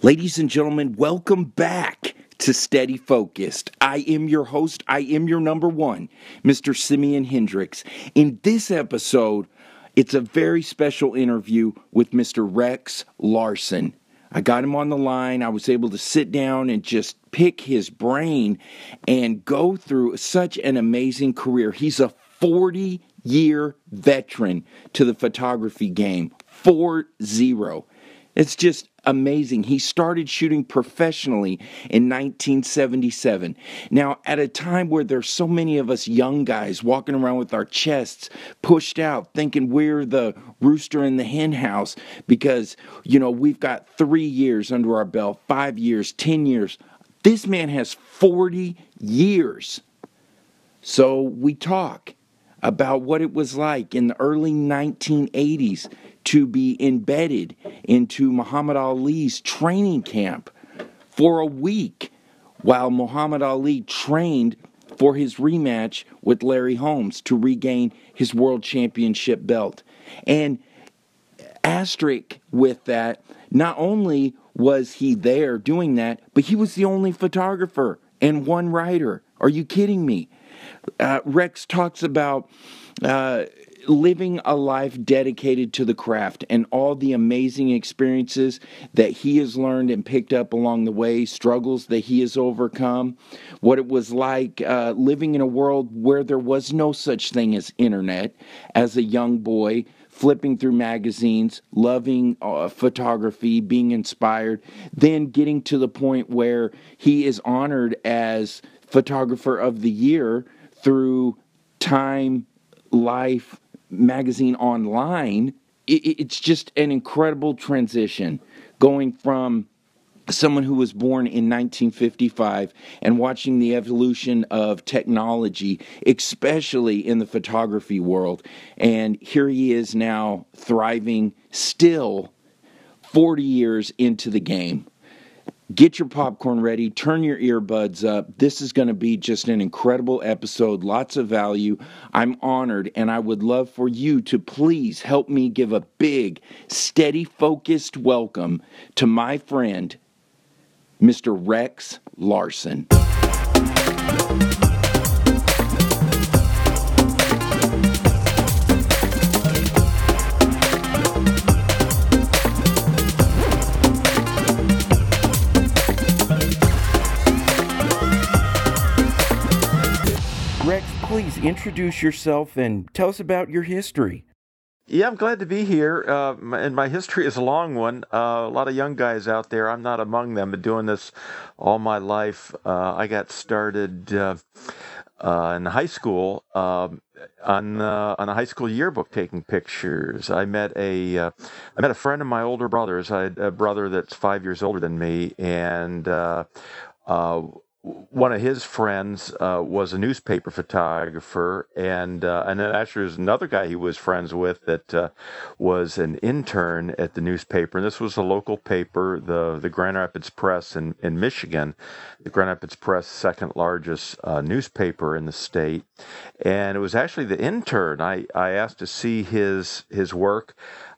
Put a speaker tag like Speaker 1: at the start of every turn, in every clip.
Speaker 1: Ladies and gentlemen, welcome back to Steady Focused. I am your host, I am your number one, Mr. Simeon Hendricks. In this episode, it's a very special interview with Mr. Rex Larsen. I got him on the line. I was able to sit down and just pick his brain and go through such an amazing career. He's a 40 year veteran to the photography game, 4 0. It's just amazing. He started shooting professionally in 1977. Now, at a time where there's so many of us young guys walking around with our chests pushed out, thinking we're the rooster in the hen house because, you know, we've got three years under our belt, five years, 10 years. This man has 40 years. So we talk about what it was like in the early 1980s to be embedded into Muhammad Ali's training camp for a week while Muhammad Ali trained for his rematch with Larry Holmes to regain his world championship belt. And asterisk with that, not only was he there doing that, but he was the only photographer and one writer. Are you kidding me? Uh, Rex talks about uh, living a life dedicated to the craft and all the amazing experiences that he has learned and picked up along the way, struggles that he has overcome, what it was like uh, living in a world where there was no such thing as internet as a young boy. Flipping through magazines, loving uh, photography, being inspired, then getting to the point where he is honored as Photographer of the Year through Time, Life, magazine online, it, it's just an incredible transition going from someone who was born in 1955 and watching the evolution of technology, especially in the photography world. And here he is now thriving still 40 years into the game. Get your popcorn ready, turn your earbuds up. This is going to be just an incredible episode, lots of value. I'm honored, and I would love for you to please help me give a big, steady, focused welcome to my friend, Mr. Rex Larsen. Introduce yourself and tell us about your history.
Speaker 2: Yeah, I'm glad to be here. Uh, and my history is a long one. Uh, a lot of young guys out there. I'm not among them. but doing this all my life. Uh, I got started uh, uh, in high school um, on uh, on a high school yearbook taking pictures. I met a I met a friend of my older brothers. I had a brother that's five years older than me, and one of his friends uh, was a newspaper photographer, and uh, and then actually there's another guy he was friends with that uh, was an intern at the newspaper. And this was a local paper, the the Grand Rapids Press in, in Michigan, the Grand Rapids Press second largest uh, newspaper in the state. And it was actually the intern. I, I asked to see his his work.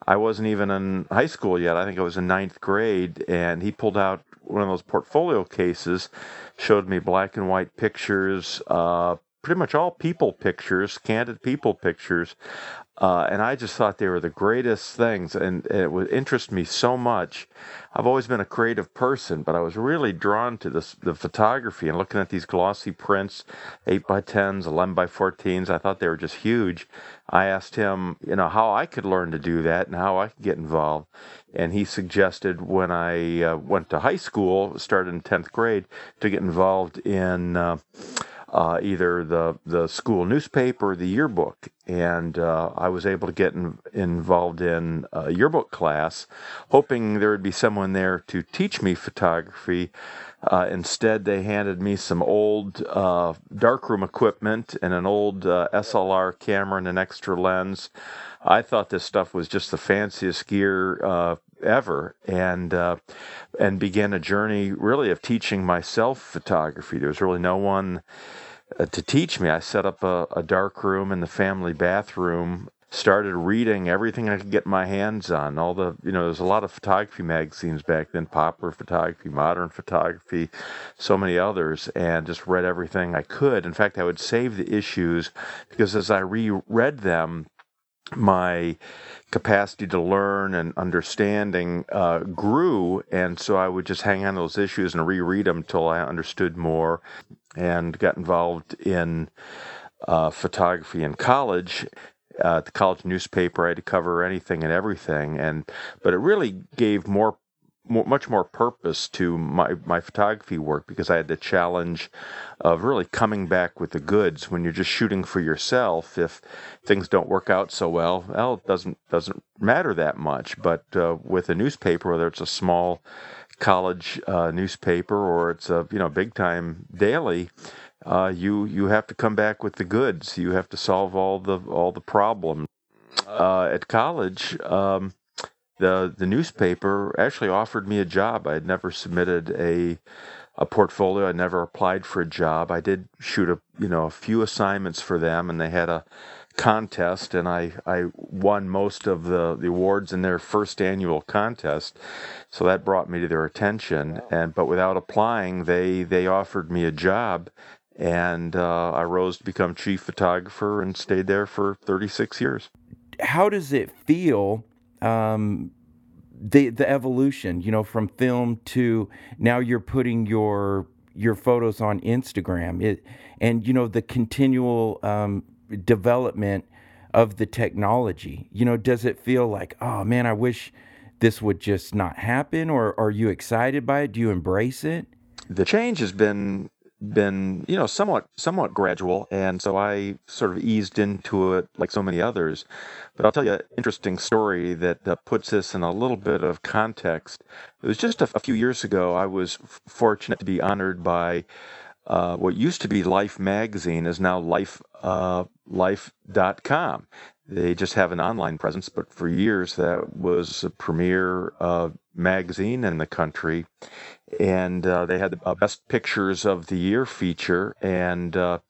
Speaker 2: I wasn't even in high school yet. I think I was in ninth grade, and he pulled out one of those portfolio cases, showed me black and white pictures, uh, pretty much all people pictures, candid people pictures. Uh, and I just thought they were the greatest things, and, it would interest me so much. I've always been a creative person, but I was really drawn to this, the photography and looking at these glossy prints, eight by tens, eleven by fourteens. I thought they were just huge. I asked him, you know, how I could learn to do that and how I could get involved, and he suggested when I uh, went to high school, started in tenth grade, to get involved in. Uh, uh, either the the school newspaper or the yearbook, and uh, I was able to get in, involved in a yearbook class, hoping there would be someone there to teach me photography. Uh, instead, they handed me some old uh, darkroom equipment and an old uh, SLR camera and an extra lens. I thought this stuff was just the fanciest gear uh, ever, and uh, and began a journey really of teaching myself photography. There was really no one uh, to teach me. I set up a, a dark room in the family bathroom started reading everything I could get my hands on. All the, you know, there's a lot of photography magazines back then, Popular Photography, Modern Photography, so many others, and just read everything I could. In fact, I would save the issues because as I reread them, my capacity to learn and understanding uh, grew, and so I would just hang on to those issues and reread them until I understood more, and got involved in uh, photography in college. Uh, the college newspaper, I had to cover anything and everything, and but it really gave more more, much more purpose to my, my photography work because I had the challenge of really coming back with the goods when you're just shooting for yourself. If things don't work out so well, well, it doesn't doesn't matter that much. But uh, with a newspaper, whether it's a small college uh, newspaper or it's a you know big time daily, uh, you you have to come back with the goods. You have to solve all the all the problems. Uh, at college. Um, the the newspaper actually offered me a job. I had never submitted a a portfolio. I never applied for a job. I did shoot a you know a few assignments for them, and they had a contest, and I I won most of the the awards in their first annual contest. So that brought me to their attention. And but without applying, they they offered me a job. And uh, I rose to become chief photographer and stayed there for 36 years.
Speaker 1: How does it feel um, the the evolution, you know, from film to now you're putting your your photos on Instagram. It and you know the continual um, development of the technology. You know, does it feel like, oh man, I wish this would just not happen, or are you excited by it? Do you embrace it?
Speaker 2: The change has been been you know somewhat somewhat gradual and so i sort of eased into it like so many others. But i'll tell you an interesting story that uh, puts this in a little bit of context. It was just a, a few years ago i was f- fortunate to be honored by uh, what used to be life magazine is now life uh, life.com they just have an online presence, but for years that was a premier uh, magazine in the country. And uh, they had the uh, best pictures of the year feature, and uh,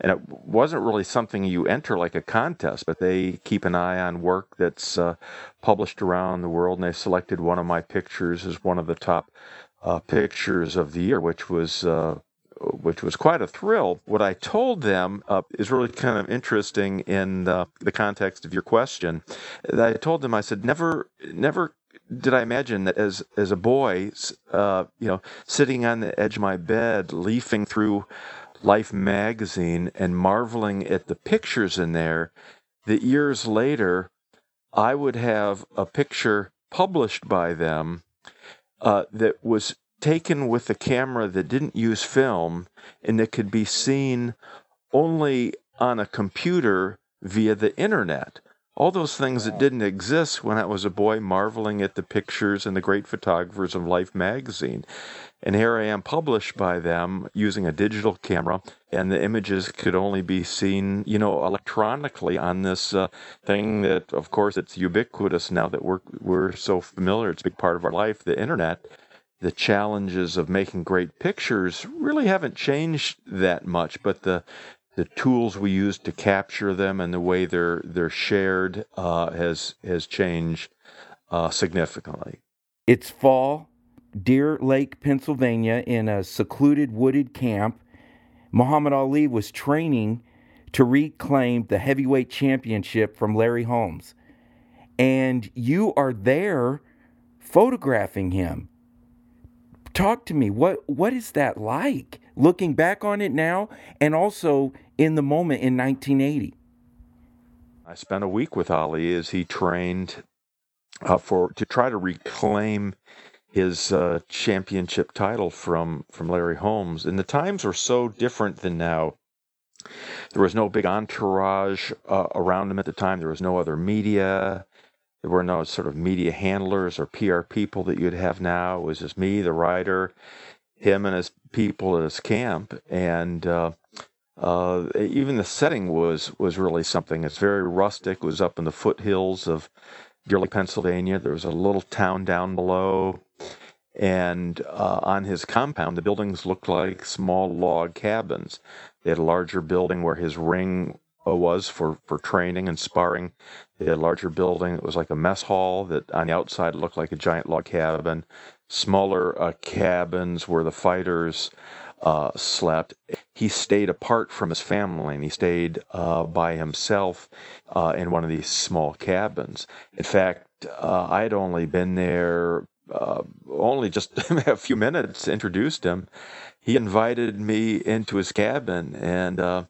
Speaker 2: and it wasn't really something you enter like a contest, but they keep an eye on work that's uh, published around the world, and they selected one of my pictures as one of the top pictures of the year, which was. Uh, which was quite a thrill. What I told them is really kind of interesting in the, the context of your question. I told them, I said, never, never did I imagine that as as a boy, uh, you know, sitting on the edge of my bed, leafing through Life magazine and marveling at the pictures in there, that years later, I would have a picture published by them uh, that was taken with a camera that didn't use film and that could be seen only on a computer via the internet all those things that didn't exist when I was a boy, marveling at the pictures and the great photographers of Life magazine. And here I am published by them using a digital camera, and the images could only be seen, you know, electronically on this uh, thing that, of course, it's ubiquitous now that we're we're so familiar. It's a big part of our life, the internet. The challenges of making great pictures really haven't changed that much, but the the tools we use to capture them and the way they're they're shared uh, has has changed uh, significantly.
Speaker 1: It's fall, Deer Lake, Pennsylvania, in a secluded wooded camp. Muhammad Ali was training to reclaim the heavyweight championship from Larry Holmes, and you are there photographing him. Talk to me. What what is that like? looking back on it now and also in the moment in 1980?
Speaker 2: I spent a week with Ali as he trained uh, for to try to reclaim his uh, championship title from from Larry Holmes. And the times were so different than now. There was no big entourage uh, around him at the time. There was no other media. There were no sort of media handlers or PR people that you'd have now. It was just me, the writer, him and his people at his camp, and uh, uh, even the setting was was really something. It's very rustic. It was up in the foothills of Deer Lake, Pennsylvania. There was a little town down below, and uh, on his compound, the buildings looked like small log cabins. They had a larger building where his ring was for, for training and sparring. They had a larger building. It was like a mess hall that on the outside looked like a giant log cabin. Smaller uh, cabins where the fighters uh, slept. He stayed apart from his family and he stayed uh, by himself uh, in one of these small cabins. In fact, uh, I had only been there uh, only just a few minutes, introduced him. He invited me into his cabin and uh,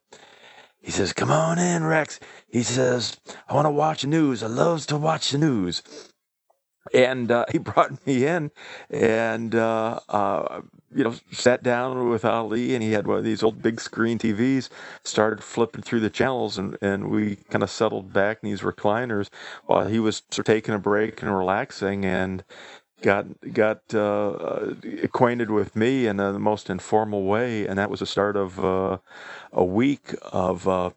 Speaker 2: he says, Come on in, Rex. He says, I want to watch the news. I loves to watch the news. And uh, he brought me in and, uh, uh, you know, sat down with Ali and he had one of these old big screen TVs, started flipping through the channels and, and we kind of settled back in these recliners while he was taking a break and relaxing. And got got uh, acquainted with me in the most informal way, and that was the start of uh, a week of uh,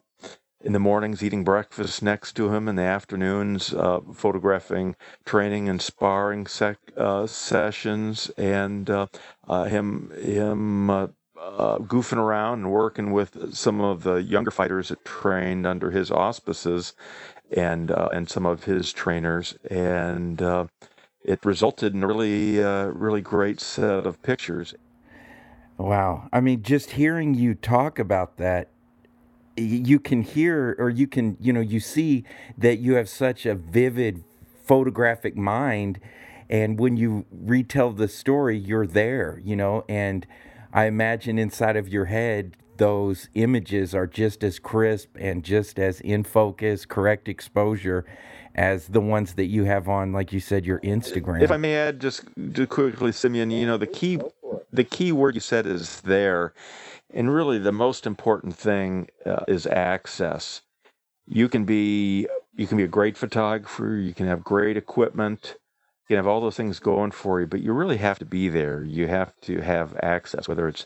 Speaker 2: in the mornings eating breakfast next to him, in the afternoons uh, photographing training and sparring sec- uh, sessions, and uh, him him. goofing around and working with some of the younger fighters that trained under his auspices, and and some of his trainers, and it resulted in a really, uh, really great set of pictures.
Speaker 1: Wow. I mean, just hearing you talk about that, you can hear or you can, you know, you see that you have such a vivid photographic mind. And when you retell the story, you're there, you know, and I imagine inside of your head, those images are just as crisp and just as in focus, correct exposure as the ones that you have on, like you said, your Instagram.
Speaker 2: If I may add, just, quickly, Simeon, you know the key, the key word you said is there, and really the most important thing uh, is access. You can be you can be a great photographer. You can have great equipment. You can have all those things going for you, but you really have to be there. You have to have access, whether it's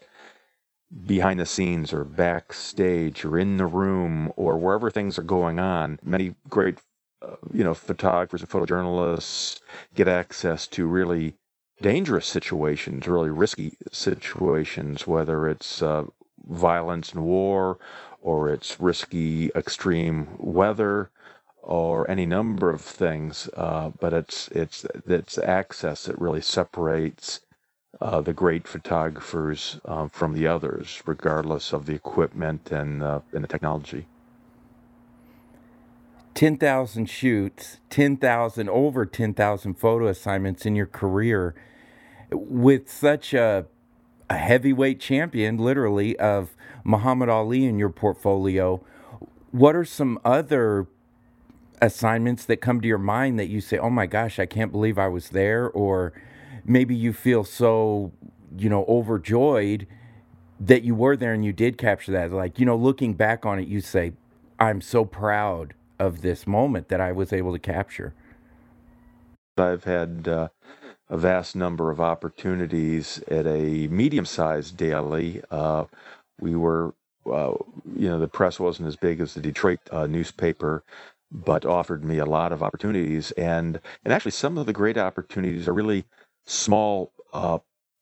Speaker 2: behind the scenes or backstage or in the room or wherever things are going on. Many great uh, you know, photographers and photojournalists get access to really dangerous situations, really risky situations, whether it's uh, violence and war, or it's risky extreme weather, or any number of things. Uh, but it's it's it's access that really separates uh, the great photographers uh, from the others, regardless of the equipment and uh, and the technology.
Speaker 1: 10,000 shoots, 10,000, over 10,000 photo assignments in your career with such a, a heavyweight champion, literally, of Muhammad Ali in your portfolio. What are some other assignments that come to your mind that you say, oh my gosh, I can't believe I was there? Or maybe you feel so, you know, overjoyed that you were there and you did capture that. Like, you know, looking back on it, you say, I'm so proud of this moment that I was able to capture.
Speaker 2: I've had uh, a vast number of opportunities at a medium-sized daily. Uh, we were, uh, you know, the press wasn't as big as the Detroit uh, newspaper, but offered me a lot of opportunities, and and actually some of the great opportunities are really small uh,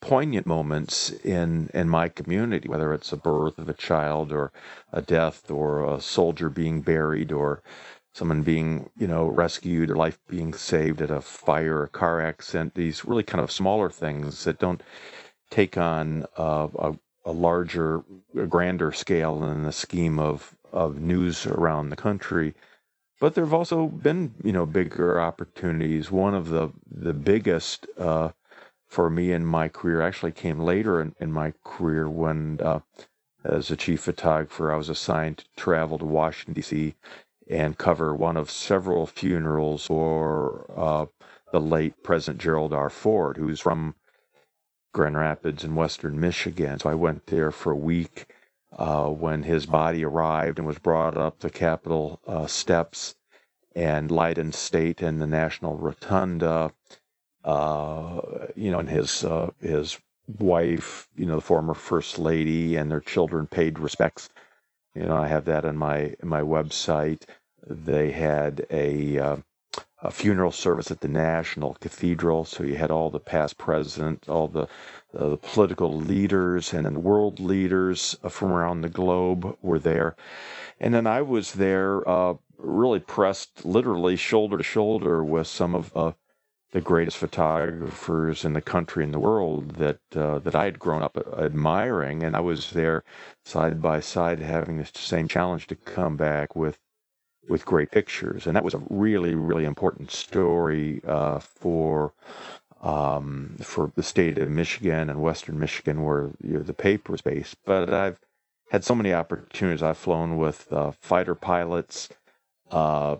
Speaker 2: poignant moments in in my community, whether it's a birth of a child or a death or a soldier being buried or someone being you know rescued or life being saved at a fire or car accident. These really kind of smaller things that don't take on a, a larger, a grander scale in the scheme of of news around the country. But there have also been, you know, bigger opportunities. One of the the biggest uh, for me in my career actually came later in, in my career when, uh, as a chief photographer, I was assigned to travel to Washington, D.C. and cover one of several funerals for uh, the late President Gerald R. Ford, who's from Grand Rapids in western Michigan. So I went there for a week uh, when his body arrived and was brought up the Capitol uh, steps and in state and the National Rotunda uh, you know, and his uh, his wife, you know, the former first lady, and their children paid respects. You know, I have that on my my website. They had a uh, a funeral service at the National Cathedral. So you had all the past presidents, all the, uh, the political leaders and world leaders from around the globe were there. And then I was there, uh, really pressed literally shoulder to shoulder with some of uh, the greatest photographers in the country and the world that uh, that I had grown up admiring, and I was there side by side having the same challenge to come back with with great pictures, and that was a really, really important story uh, for um, for the state of Michigan and Western Michigan, where you know, the paper is based. But I've had so many opportunities. I've flown with uh, fighter pilots uh,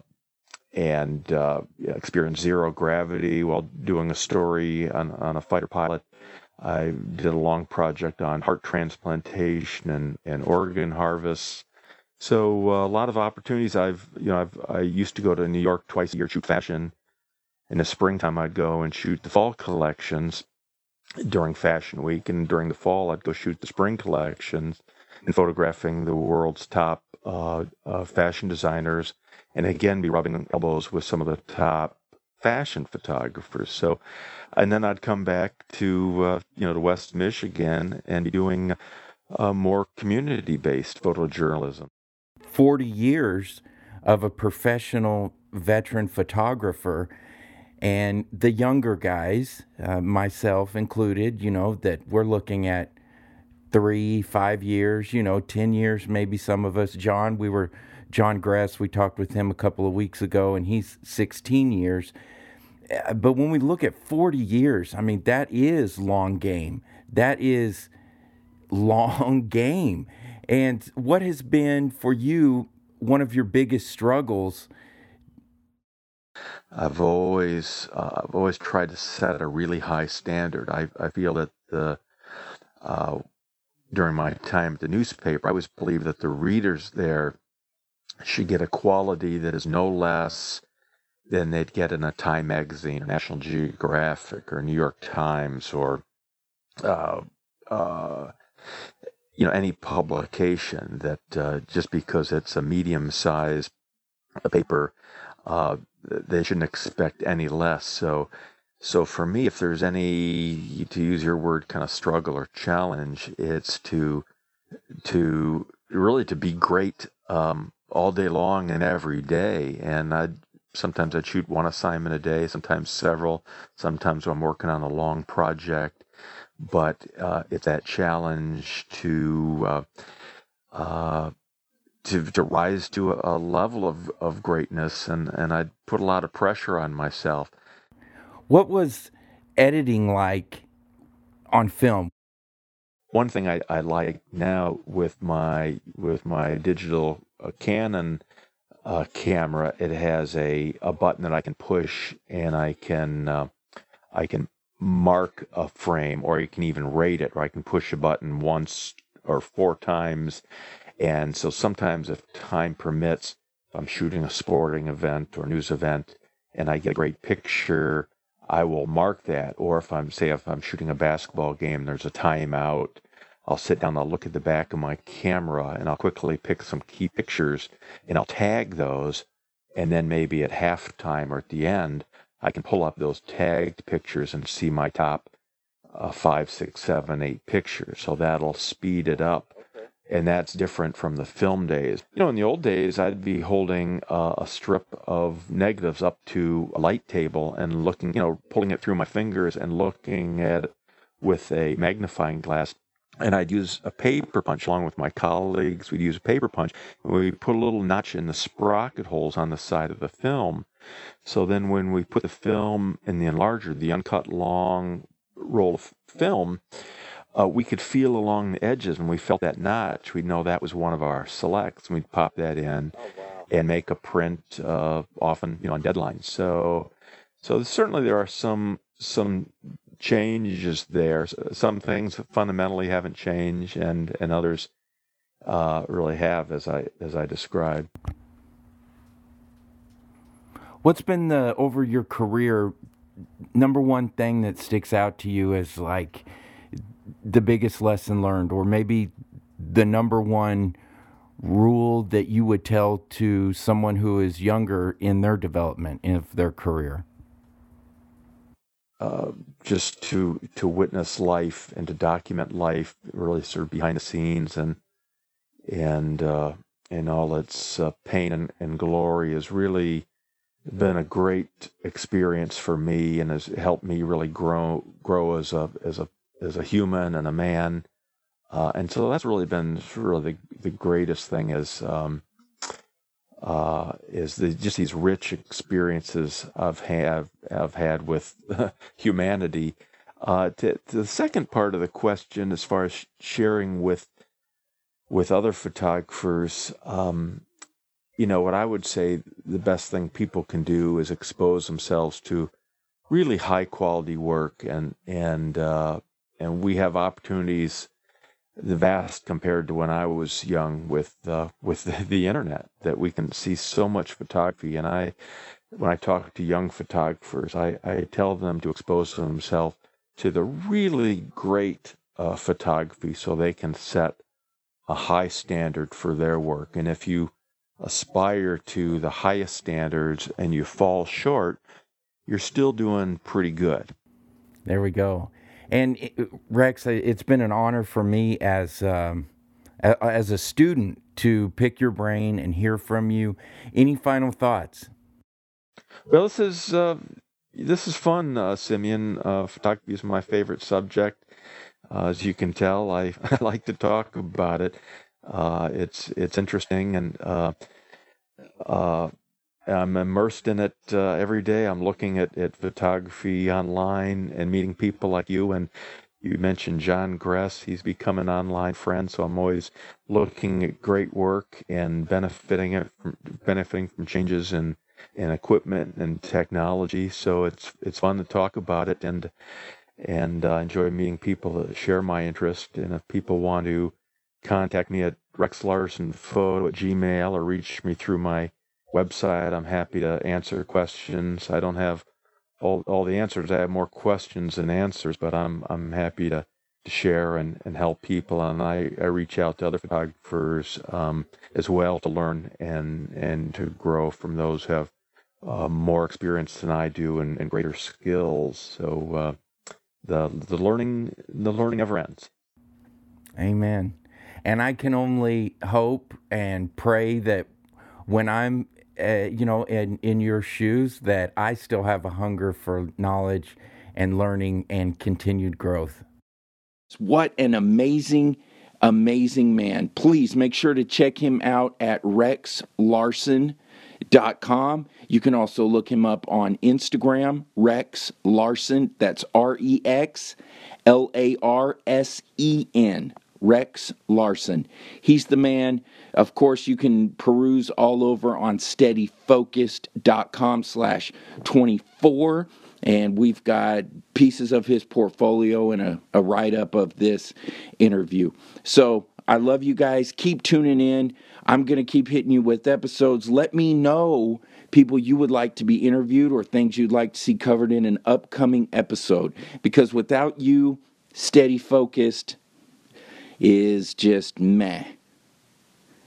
Speaker 2: and uh, experienced zero gravity while doing a story on, on a fighter pilot. I did a long project on heart transplantation and, and organ harvest. So uh, a lot of opportunities. I've you know I've I used to go to New York twice a year shoot fashion. In the springtime, I'd go and shoot the fall collections during Fashion Week, and during the fall, I'd go shoot the spring collections and photographing the world's top uh, uh, fashion designers, and again be rubbing elbows with some of the top fashion photographers. So, and then I'd come back to uh, you know to West Michigan and be doing uh, more community-based photojournalism.
Speaker 1: 40 years of a professional veteran photographer and the younger guys uh, myself included you know that we're looking at three five years you know 10 years maybe some of us john we were john Gress, we talked with him a couple of weeks ago and he's 16 years uh, but when we look at 40 years i mean that is long game that is long game and what has been for you one of your biggest struggles?
Speaker 2: I've always uh, I've always tried to set a really high standard. I I feel that the uh, during my time at the newspaper, I always believed that the readers there should get a quality that is no less than they'd get in a Time magazine, or National Geographic, or New York Times, or uh, uh you know any publication that uh, just because it's a medium sized paper uh, they shouldn't expect any less. So so for me if there's any to use your word kind of struggle or challenge it's to to really to be great um, all day long and every day and i sometimes i'd shoot one assignment a day sometimes several sometimes i'm working on a long project but uh, it's that challenge to uh, uh, to to rise to a, a, level of, of greatness, and and I put a lot of pressure on myself.
Speaker 1: What was editing like on film?
Speaker 2: One thing I, I like now with my with my digital uh, Canon uh, camera, it has a, a button that I can push, and I can uh, I can mark a frame or you can even rate it or I can push a button once or four times. And so sometimes if time permits, I'm shooting a sporting event or news event and I get a great picture, I will mark that. Or if I'm say if I'm shooting a basketball game, there's a timeout. I'll sit down, I'll look at the back of my camera and I'll quickly pick some key pictures and I'll tag those. And then maybe at halftime or at the end, I can pull up those tagged pictures and see my top uh, five, six, seven, eight pictures. So that'll speed it up. And that's different from the film days. You know, in the old days, I'd be holding uh, a strip of negatives up to a light table and looking, you know, pulling it through my fingers and looking at it with a magnifying glass and I'd use a paper punch along with my colleagues. We'd use a paper punch. We'd put a little notch in the sprocket holes on the side of the film. So then when we put the film in the enlarger, the uncut long roll of film, uh, we could feel along the edges when we felt that notch. We'd know that was one of our selects. and We'd pop that in oh, wow. and make a print, uh, often you know on deadline. So, so certainly there are some some changes there. Some things fundamentally haven't changed, and and others uh, really have, as I as I described.
Speaker 1: What's been the over your career number one thing that sticks out to you as like the biggest lesson learned, or maybe the number one rule that you would tell to someone who is younger in their development of their career?
Speaker 2: Uh, just to to witness life and to document life, really sort of behind the scenes and and uh, and all its uh, pain and, and glory has really been a great experience for me and has helped me really grow grow as a as a as a human and a man. Uh, and so that's really been really the, the greatest thing is um, uh, is the, just these rich experiences I've have I've had with humanity. Uh, to, to, the second part of the question, as far as sharing with with other photographers, um, you know, what I would say the best thing people can do is expose themselves to really high quality work, and and uh, and we have opportunities the vast compared to when I was young with uh, with the, the, internet that we can see so much photography. And I, when I talk to young photographers, I, I tell them to expose themselves to the really great uh, photography so they can set a high standard for their work. And if you aspire to the highest standards and you fall short, you're still doing pretty good.
Speaker 1: There we go. And Rex, it's been an honor for me as um, as a student to pick your brain and hear from you. Any final thoughts?
Speaker 2: Well, this is uh, this is fun, uh, Simeon. Uh, photography is my favorite subject. Uh, as you can tell, I, I like to talk about it. Uh, it's it's interesting, and uh, uh, I'm immersed in it uh, every day. I'm looking at, at photography online and meeting people like you. And you mentioned John Gress. He's become an online friend, so I'm always looking at great work and benefiting it from, benefiting from changes in in equipment and technology. So it's it's fun to talk about it and and uh, enjoy meeting people that share my interest. And if people want to contact me at Rex Larsen Photo at Gmail or reach me through my website. I'm happy to answer questions. I don't have all, all the answers. I have more questions than answers, but I'm I'm happy to, to share and, and help people. And I, I reach out to other photographers um, as well to learn and and to grow from those who have uh, more experience than I do and, and greater skills. So uh, the the learning the learning never ends.
Speaker 1: Amen. And I can only hope and pray that when I'm uh, you know, in, in your shoes, that I still have a hunger for knowledge and learning and continued growth. What an amazing, amazing man. Please make sure to check him out at rexlarsen.com. You can also look him up on Instagram, Rex Larsen. That's R E X L A R S E N. Rex Larsen. He's the man. Of course, you can peruse all over on steadyfocused.com slash 24. And we've got pieces of his portfolio and a, a write up of this interview. So I love you guys. Keep tuning in. I'm going to keep hitting you with episodes. Let me know people you would like to be interviewed or things you'd like to see covered in an upcoming episode. Because without you, steady focused, is just meh.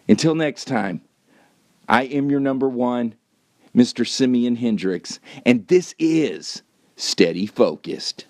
Speaker 1: Until next time, I am your number one, Mr. Simeon Hendricks, and this is Steady Focused.